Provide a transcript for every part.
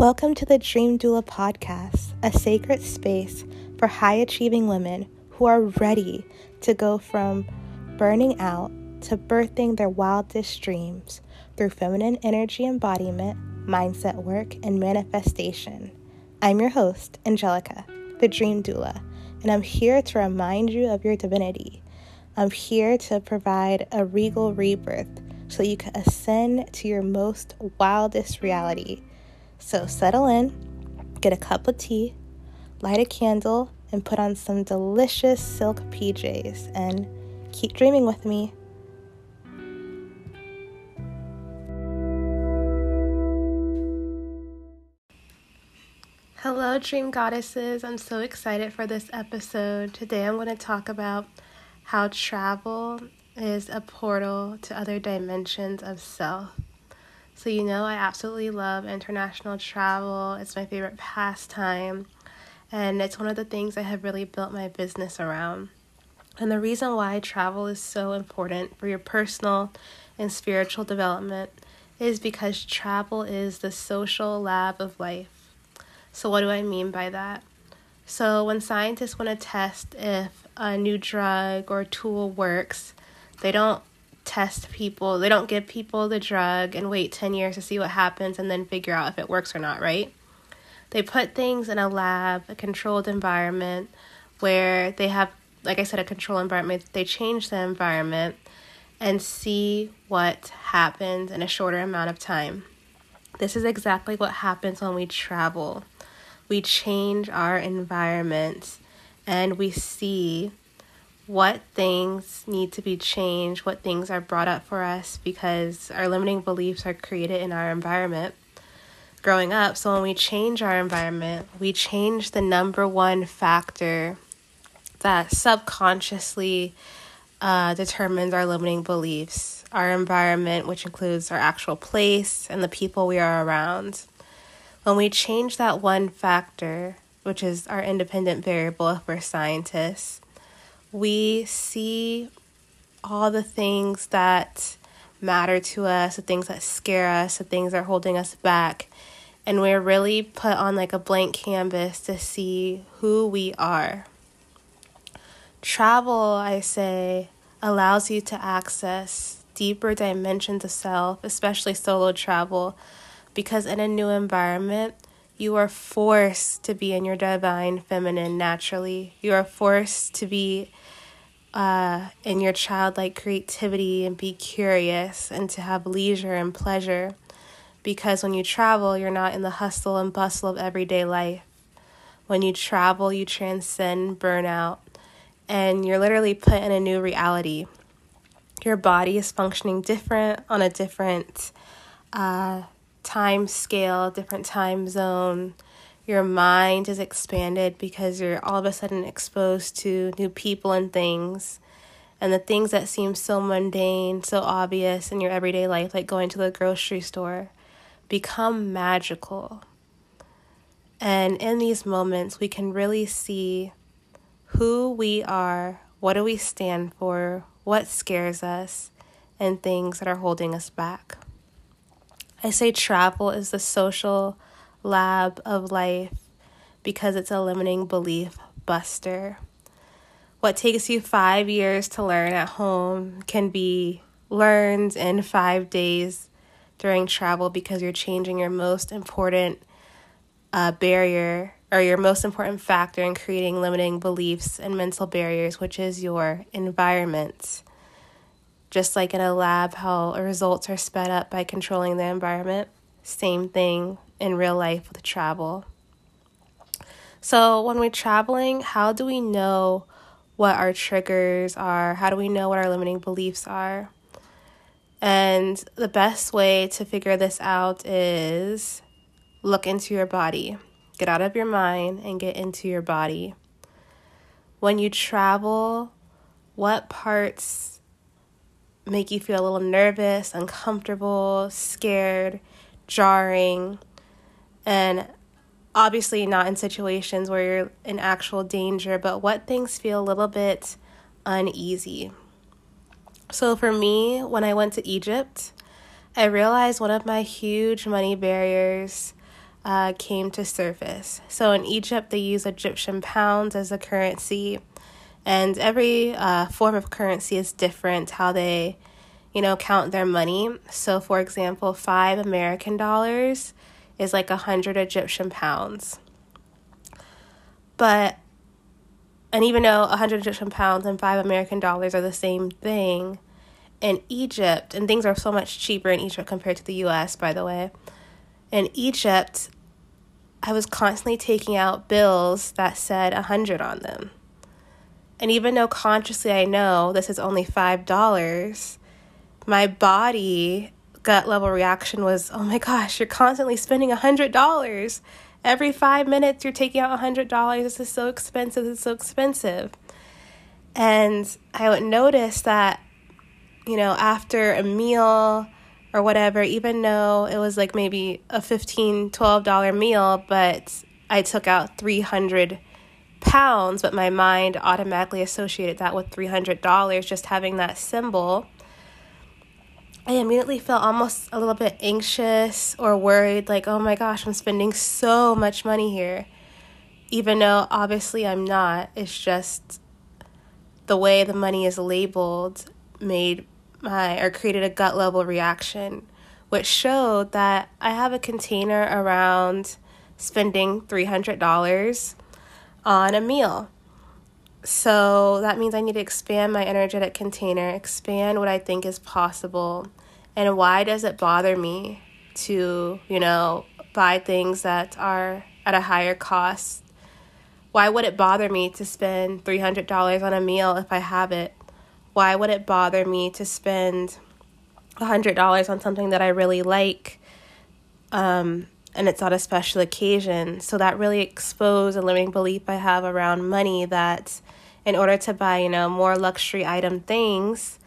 Welcome to the Dream Doula podcast, a sacred space for high achieving women who are ready to go from burning out to birthing their wildest dreams through feminine energy embodiment, mindset work, and manifestation. I'm your host, Angelica, the Dream Doula, and I'm here to remind you of your divinity. I'm here to provide a regal rebirth so you can ascend to your most wildest reality so settle in, get a cup of tea, light a candle, and put on some delicious silk PJs and keep dreaming with me. Hello, dream goddesses. I'm so excited for this episode. Today I'm going to talk about how travel is a portal to other dimensions of self. So, you know, I absolutely love international travel, it's my favorite pastime, and it's one of the things I have really built my business around. And the reason why travel is so important for your personal and spiritual development is because travel is the social lab of life. So, what do I mean by that? So, when scientists want to test if a new drug or tool works, they don't test people. They don't give people the drug and wait 10 years to see what happens and then figure out if it works or not, right? They put things in a lab, a controlled environment where they have, like I said, a controlled environment. They change the environment and see what happens in a shorter amount of time. This is exactly what happens when we travel. We change our environment and we see what things need to be changed, what things are brought up for us because our limiting beliefs are created in our environment growing up. So when we change our environment, we change the number one factor that subconsciously uh, determines our limiting beliefs our environment, which includes our actual place and the people we are around. When we change that one factor, which is our independent variable if we're scientists, we see all the things that matter to us, the things that scare us, the things that are holding us back. And we're really put on like a blank canvas to see who we are. Travel, I say, allows you to access deeper dimensions of self, especially solo travel, because in a new environment, you are forced to be in your divine feminine naturally. You are forced to be uh, in your childlike creativity and be curious and to have leisure and pleasure. Because when you travel, you're not in the hustle and bustle of everyday life. When you travel, you transcend burnout and you're literally put in a new reality. Your body is functioning different on a different uh, time scale, different time zone your mind is expanded because you're all of a sudden exposed to new people and things. And the things that seem so mundane, so obvious in your everyday life, like going to the grocery store, become magical. And in these moments, we can really see who we are, what do we stand for, what scares us, and things that are holding us back. I say travel is the social lab of life because it's a limiting belief buster. What takes you five years to learn at home can be learned in five days during travel because you're changing your most important uh, barrier or your most important factor in creating limiting beliefs and mental barriers, which is your environment. Just like in a lab, how results are sped up by controlling the environment, same thing in real life with travel. So, when we're traveling, how do we know what our triggers are? How do we know what our limiting beliefs are? And the best way to figure this out is look into your body. Get out of your mind and get into your body. When you travel, what parts make you feel a little nervous, uncomfortable, scared, jarring? and obviously not in situations where you're in actual danger, but what things feel a little bit uneasy. So for me, when I went to Egypt, I realized one of my huge money barriers uh, came to surface. So in Egypt, they use Egyptian pounds as a currency, and every uh, form of currency is different how they, you know, count their money. So, for example, five American dollars is like a hundred Egyptian pounds. But, and even though a hundred Egyptian pounds and five American dollars are the same thing, in Egypt, and things are so much cheaper in Egypt compared to the US, by the way. In Egypt, I was constantly taking out bills that said a 100 on them. And even though consciously I know this is only $5, my body gut level reaction was, oh my gosh, you're constantly spending a $100. Every five minutes, you're taking out a $100. This is so expensive. Is so expensive. And I would notice that you know, after a meal or whatever, even though it was like maybe a $15, $12 meal, but I took out 300 pounds, but my mind automatically associated that with $300, just having that symbol. I immediately felt almost a little bit anxious or worried, like, oh my gosh, I'm spending so much money here. Even though obviously I'm not, it's just the way the money is labeled made my or created a gut level reaction, which showed that I have a container around spending $300 on a meal. So that means I need to expand my energetic container, expand what I think is possible. And why does it bother me to, you know, buy things that are at a higher cost? Why would it bother me to spend $300 on a meal if I have it? why would it bother me to spend a $100 on something that I really like um, and it's on a special occasion? So that really exposed a limiting belief I have around money that in order to buy, you know, more luxury item things,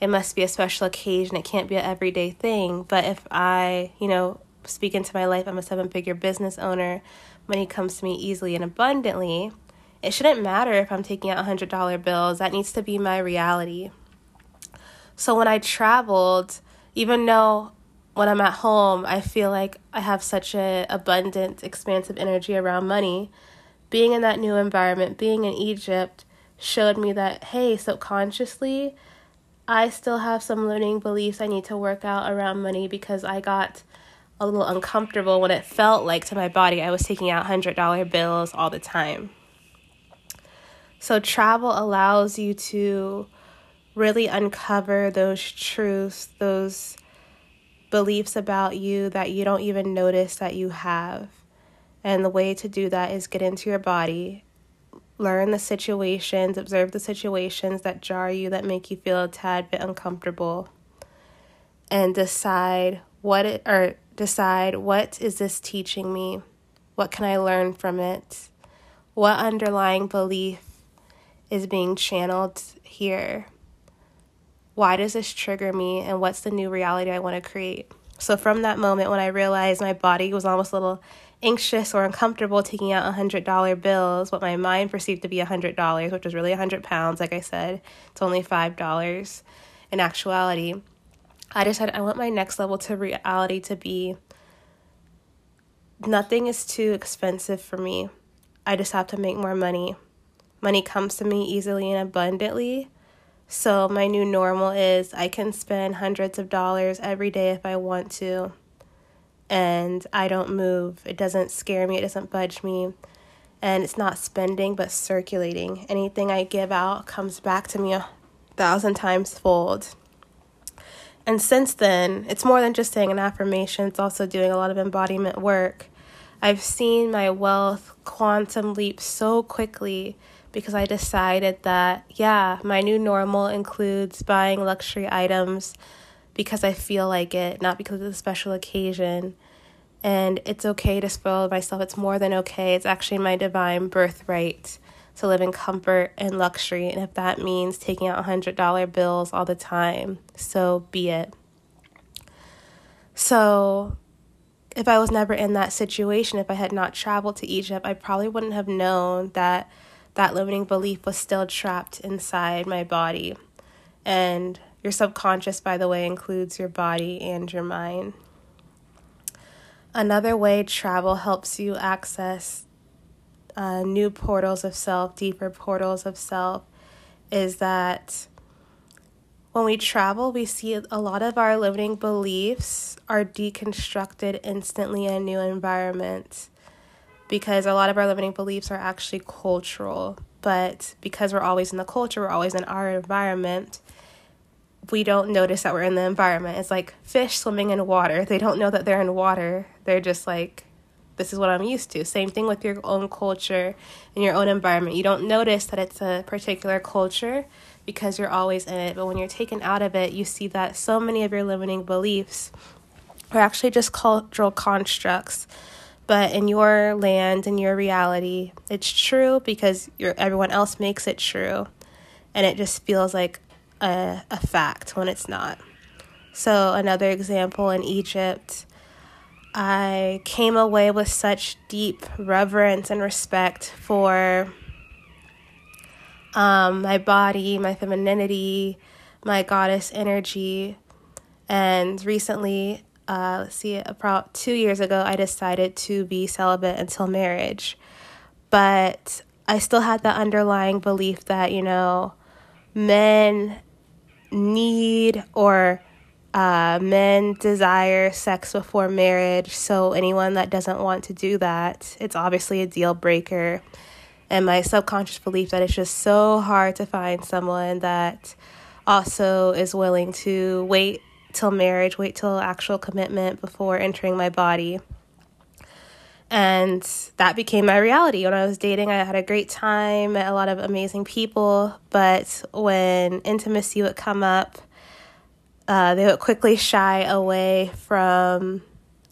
it must be a special occasion. It can't be an everyday thing. But if I, you know, speak into my life, I'm a seven figure business owner, money comes to me easily and abundantly it shouldn't matter if I'm taking out $100 bills. That needs to be my reality. So when I traveled, even though when I'm at home, I feel like I have such an abundant, expansive energy around money, being in that new environment, being in Egypt, showed me that, hey, subconsciously, I still have some limiting beliefs I need to work out around money because I got a little uncomfortable when it felt like to my body I was taking out $100 bills all the time. So, travel allows you to really uncover those truths, those beliefs about you that you don't even notice that you have. And the way to do that is get into your body, learn the situations, observe the situations that jar you, that make you feel a tad bit uncomfortable, and decide what it, or decide what is this teaching me? What can I learn from it? What underlying belief is being channeled here? Why does this trigger me? And what's the new reality I want to create? So, from that moment when I realized my body was almost a little anxious or uncomfortable taking out $100 bills, what my mind perceived to be $100, which was really 100 pounds, like I said, it's only $5 in actuality. I decided I want my next level to reality to be nothing is too expensive for me. I just have to make more money. Money comes to me easily and abundantly. So, my new normal is I can spend hundreds of dollars every day if I want to. And I don't move. It doesn't scare me, it doesn't budge me. And it's not spending, but circulating. Anything I give out comes back to me a thousand times fold. And since then, it's more than just saying an affirmation, it's also doing a lot of embodiment work. I've seen my wealth quantum leap so quickly because I decided that, yeah, my new normal includes buying luxury items because I feel like it, not because of a special occasion. And it's okay to spoil myself. It's more than okay. It's actually my divine birthright to live in comfort and luxury. And if that means taking out $100 bills all the time, so be it. So, if I was never in that situation, if I had not traveled to Egypt, I probably wouldn't have known that that limiting belief was still trapped inside my body. And your subconscious, by the way, includes your body and your mind. Another way travel helps you access uh, new portals of self, deeper portals of self, is that when we travel, we see a lot of our limiting beliefs are deconstructed instantly in new environment because a lot of our limiting beliefs are actually cultural. But because we're always in the culture, we're always in our environment, we don't notice that we're in the environment. It's like fish swimming in water. They don't know that they're in water. They're just like, this is what I'm used to. Same thing with your own culture and your own environment. You don't notice that it's a particular culture because you're always in it. But when you're taken out of it, you see that so many of your limiting beliefs are actually just cultural constructs. But in your land, in your reality, it's true because you everyone else makes it true. And it just feels like a, a fact when it's not. So, another example in Egypt, I came away with such deep reverence and respect for um, my body, my femininity, my goddess energy. And recently, uh, let's see, about two years ago, I decided to be celibate until marriage. But I still had the underlying belief that, you know, men need or uh, men desire sex before marriage. So, anyone that doesn't want to do that, it's obviously a deal breaker. And my subconscious belief that it's just so hard to find someone that also is willing to wait till marriage, wait till actual commitment before entering my body. And that became my reality. When I was dating, I had a great time, met a lot of amazing people, but when intimacy would come up, uh, they would quickly shy away from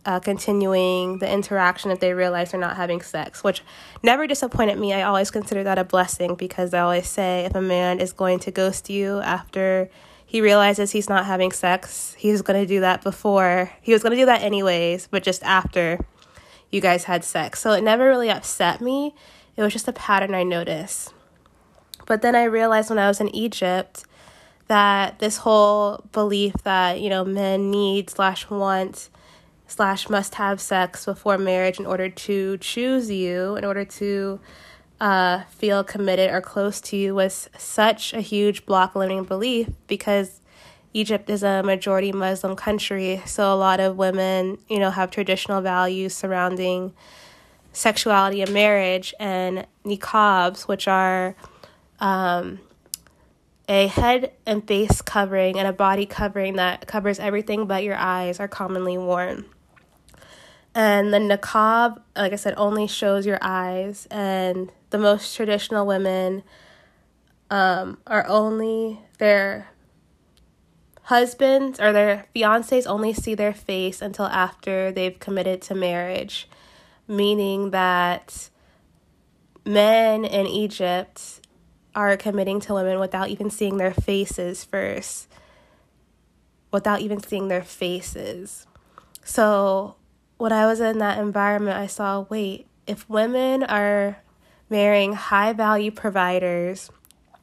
uh, continuing the interaction if they realize they're not having sex, which never disappointed me. I always consider that a blessing because I always say if a man is going to ghost you after he realizes he's not having sex, he's going to do that before. He was going to do that anyways, but just after you guys had sex. So it never really upset me. It was just a pattern I noticed. But then I realized when I was in Egypt that this whole belief that, you know, men need slash want slash must have sex before marriage in order to choose you, in order to uh, feel committed or close to you was such a huge block limiting belief because Egypt is a majority Muslim country, so a lot of women, you know, have traditional values surrounding sexuality and marriage, and niqabs, which are um, a head and face covering and a body covering that covers everything but your eyes, are commonly worn. And the niqab, like I said, only shows your eyes, and the most traditional women um, are only their husbands or their fiancés only see their face until after they've committed to marriage, meaning that men in Egypt are committing to women without even seeing their faces first, without even seeing their faces. So, when I was in that environment, I saw wait, if women are marrying high value providers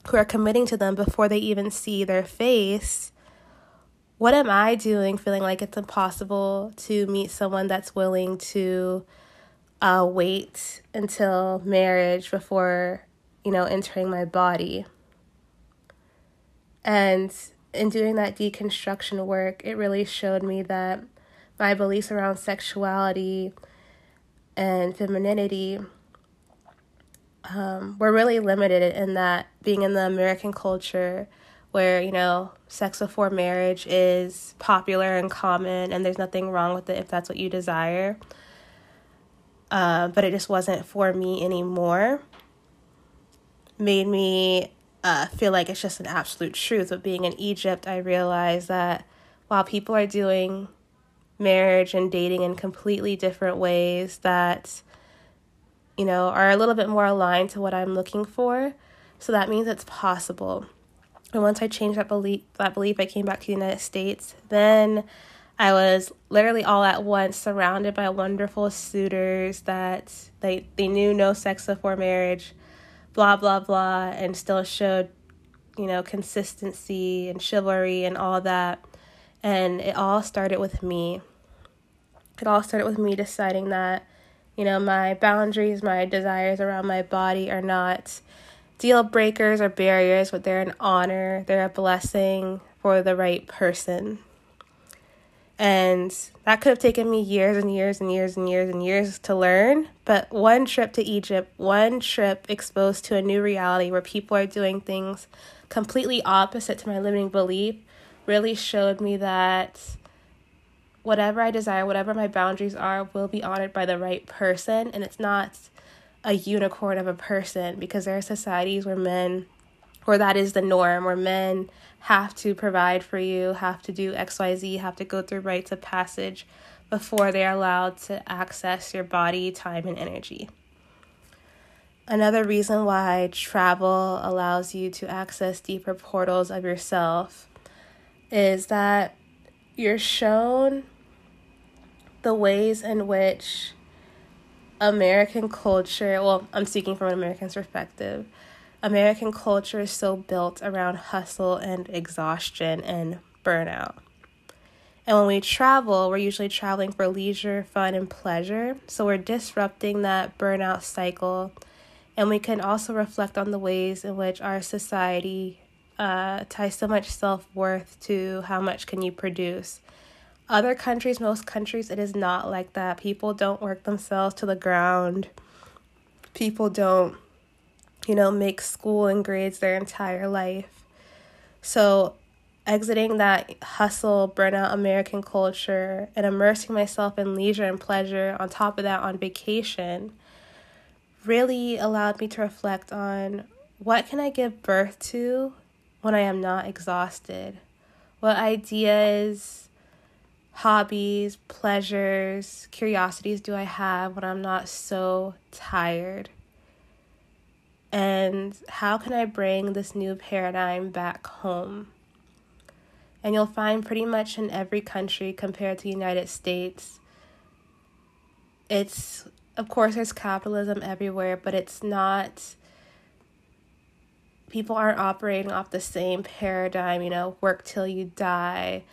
who are committing to them before they even see their face, what am I doing feeling like it's impossible to meet someone that's willing to uh, wait until marriage before, you know, entering my body? And in doing that deconstruction work, it really showed me that my beliefs around sexuality and femininity um, were really limited in that being in the American culture where, you know, sex before marriage is popular and common and there's nothing wrong with it if that's what you desire. Uh, but it just wasn't for me anymore. Made me uh, feel like it's just an absolute truth. But being in Egypt, I realized that while people are doing marriage and dating in completely different ways that, you know, are a little bit more aligned to what I'm looking for. So that means it's possible. And once I changed that belief, that belief, I came back to the United States. Then I was literally all at once surrounded by wonderful suitors that they they knew no sex before marriage, blah blah blah, and still showed, you know, consistency and chivalry and all that. And it all started with me. it all started with me deciding that, you know, my boundaries, my desires around my body are not deal breakers or barriers, but they're an honor, they're a blessing for the right person. And that could have taken me years and years and years and years and years to learn. But one trip to Egypt, one trip exposed to a new reality where people are doing things completely opposite to my limiting belief, really showed me that whatever I desire, whatever my boundaries are, will be honored by the right person. And it's not a unicorn of a person because there are societies where men, where that is the norm, where men have to provide for you, have to do XYZ, have to go through rites of passage before they're allowed to access your body, time, and energy. Another reason why travel allows you to access deeper portals of yourself is that you're shown the ways in which American culture, well, I'm speaking from an American's perspective, American culture is so built around hustle and exhaustion and burnout. And when we travel, we're usually traveling for leisure, fun, and pleasure. So we're disrupting that burnout cycle and we can also reflect on the ways in which our society uh, ties so much self worth to how much can you produce. Other countries, most countries, it is not like that. People don't work themselves to the ground. People don't, you know, make school and grades their entire life. So, exiting that hustle, burnout American culture and immersing myself in leisure and pleasure, on top of that, on vacation really allowed me to reflect on what can I give birth to when I am not exhausted? What ideas, hobbies, pleasures, curiosities do I have when I'm not so tired? And how can I bring this new paradigm back home? And you'll find pretty much in every country compared to the United States, it's of course there's capitalism everywhere, but it's not people aren't operating off the same paradigm, you know, work till you die,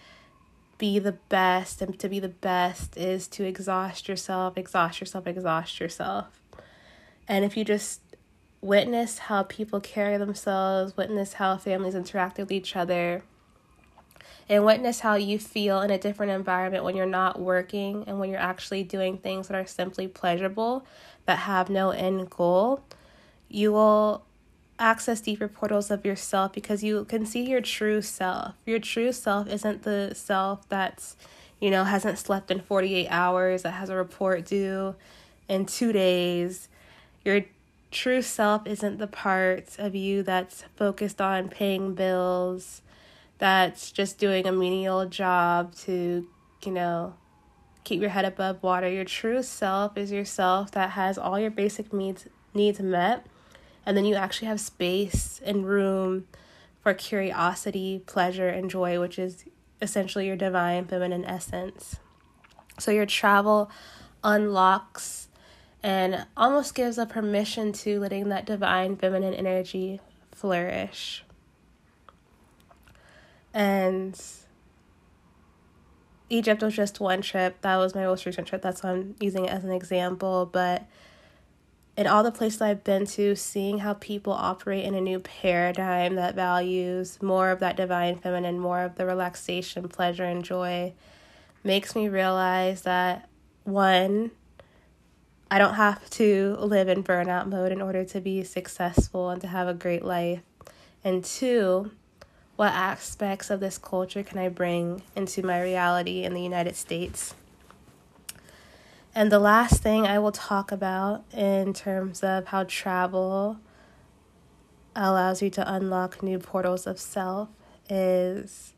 be the best, and to be the best is to exhaust yourself, exhaust yourself, exhaust yourself. And if you just witness how people carry themselves, witness how families interact with each other, and witness how you feel in a different environment when you're not working and when you're actually doing things that are simply pleasurable that have no end goal, you will access deeper portals of yourself because you can see your true self. Your true self isn't the self that's, you know, hasn't slept in 48 hours, that has a report due in two days. Your true self isn't the part of you that's focused on paying bills that's just doing a menial job to, you know, keep your head above water. Your true self is yourself that has all your basic needs needs met, and then you actually have space and room for curiosity, pleasure, and joy, which is essentially your divine feminine essence. So your travel unlocks and almost gives a permission to letting that divine feminine energy flourish. And Egypt was just one trip. That was my most recent trip. That's why I'm using it as an example. But in all the places I've been to, seeing how people operate in a new paradigm that values more of that divine feminine, more of the relaxation, pleasure, and joy, makes me realize that one, I don't have to live in burnout mode in order to be successful and to have a great life. And two, what aspects of this culture can I bring into my reality in the United States? And the last thing I will talk about in terms of how travel allows you to unlock new portals of self is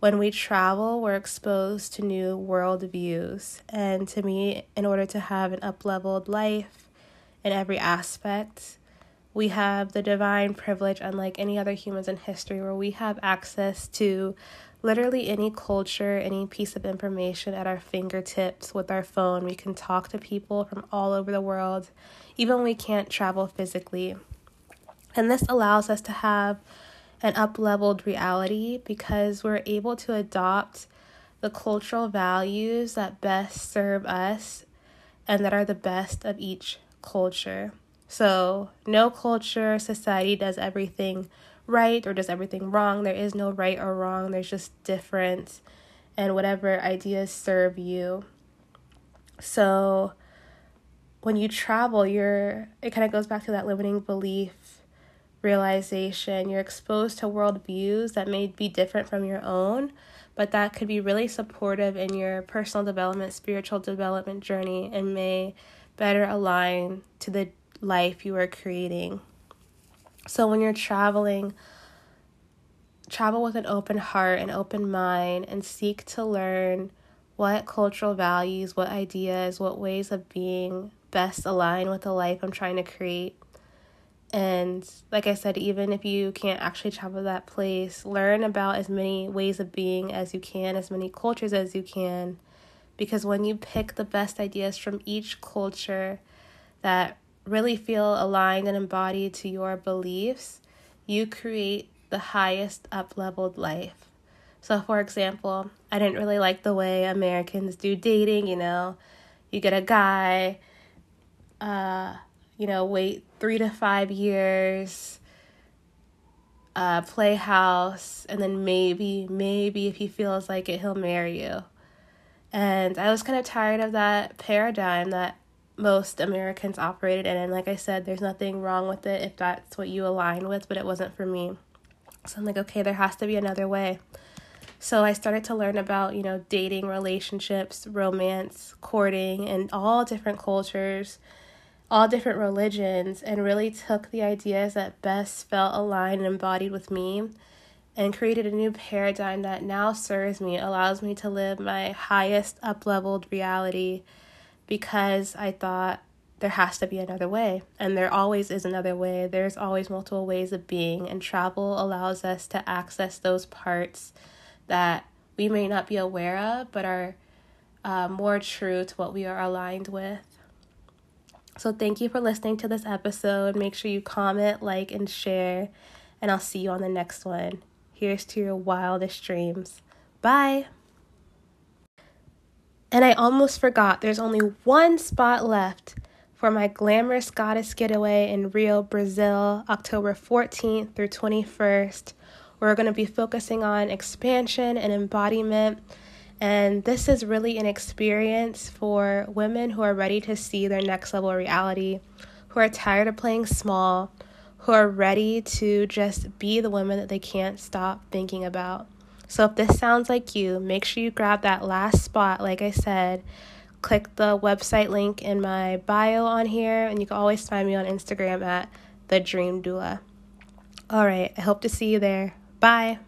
when we travel, we're exposed to new world views. And to me, in order to have an up leveled life in every aspect, we have the divine privilege, unlike any other humans in history, where we have access to literally any culture, any piece of information at our fingertips with our phone. We can talk to people from all over the world, even when we can't travel physically. And this allows us to have an up leveled reality because we're able to adopt the cultural values that best serve us and that are the best of each culture. So, no culture, society does everything right or does everything wrong. There is no right or wrong, there's just difference and whatever ideas serve you. So, when you travel, you're it kind of goes back to that limiting belief realization. You're exposed to world views that may be different from your own, but that could be really supportive in your personal development, spiritual development journey, and may better align to the life you are creating. So when you're traveling, travel with an open heart and open mind and seek to learn what cultural values, what ideas, what ways of being best align with the life I'm trying to create. And like I said, even if you can't actually travel that place, learn about as many ways of being as you can, as many cultures as you can. Because when you pick the best ideas from each culture that really feel aligned and embodied to your beliefs, you create the highest up leveled life. So, for example, I didn't really like the way Americans do dating, you know, you get a guy, uh, you know, wait three to five years, uh, play house, and then maybe, maybe if he feels like it, he'll marry you. And I was kind of tired of that paradigm that most Americans operated in. And like I said, there's nothing wrong with it if that's what you align with, but it wasn't for me. So I'm like, okay, there has to be another way. So I started to learn about, you know, dating, relationships, romance, courting, and all different cultures all different religions and really took the ideas that best felt aligned and embodied with me and created a new paradigm that now serves me, allows me to live my highest up leveled reality because I thought there has to be another way. And there always is another way. There's always multiple ways of being, and travel allows us to access those parts that we may not be aware of but are uh, more true to what we are aligned with. So, thank you for listening to this episode. Make sure you comment, like, and share, and I'll see you on the next one. Here's to your wildest dreams. Bye. And I almost forgot there's only one spot left for my Glamorous Goddess Getaway in Rio, Brazil, October 14th through 21st. We're going to be focusing on expansion and embodiment and this is really an experience for women who are ready to see their next level reality, who are tired of playing small, who are ready to just be the women that they can't stop thinking about. So if this sounds like you, make sure you grab that last spot, like I said. Click the website link in my bio on here, and you can always find me on Instagram at the Dream Doula. All right, I hope to see you there. Bye.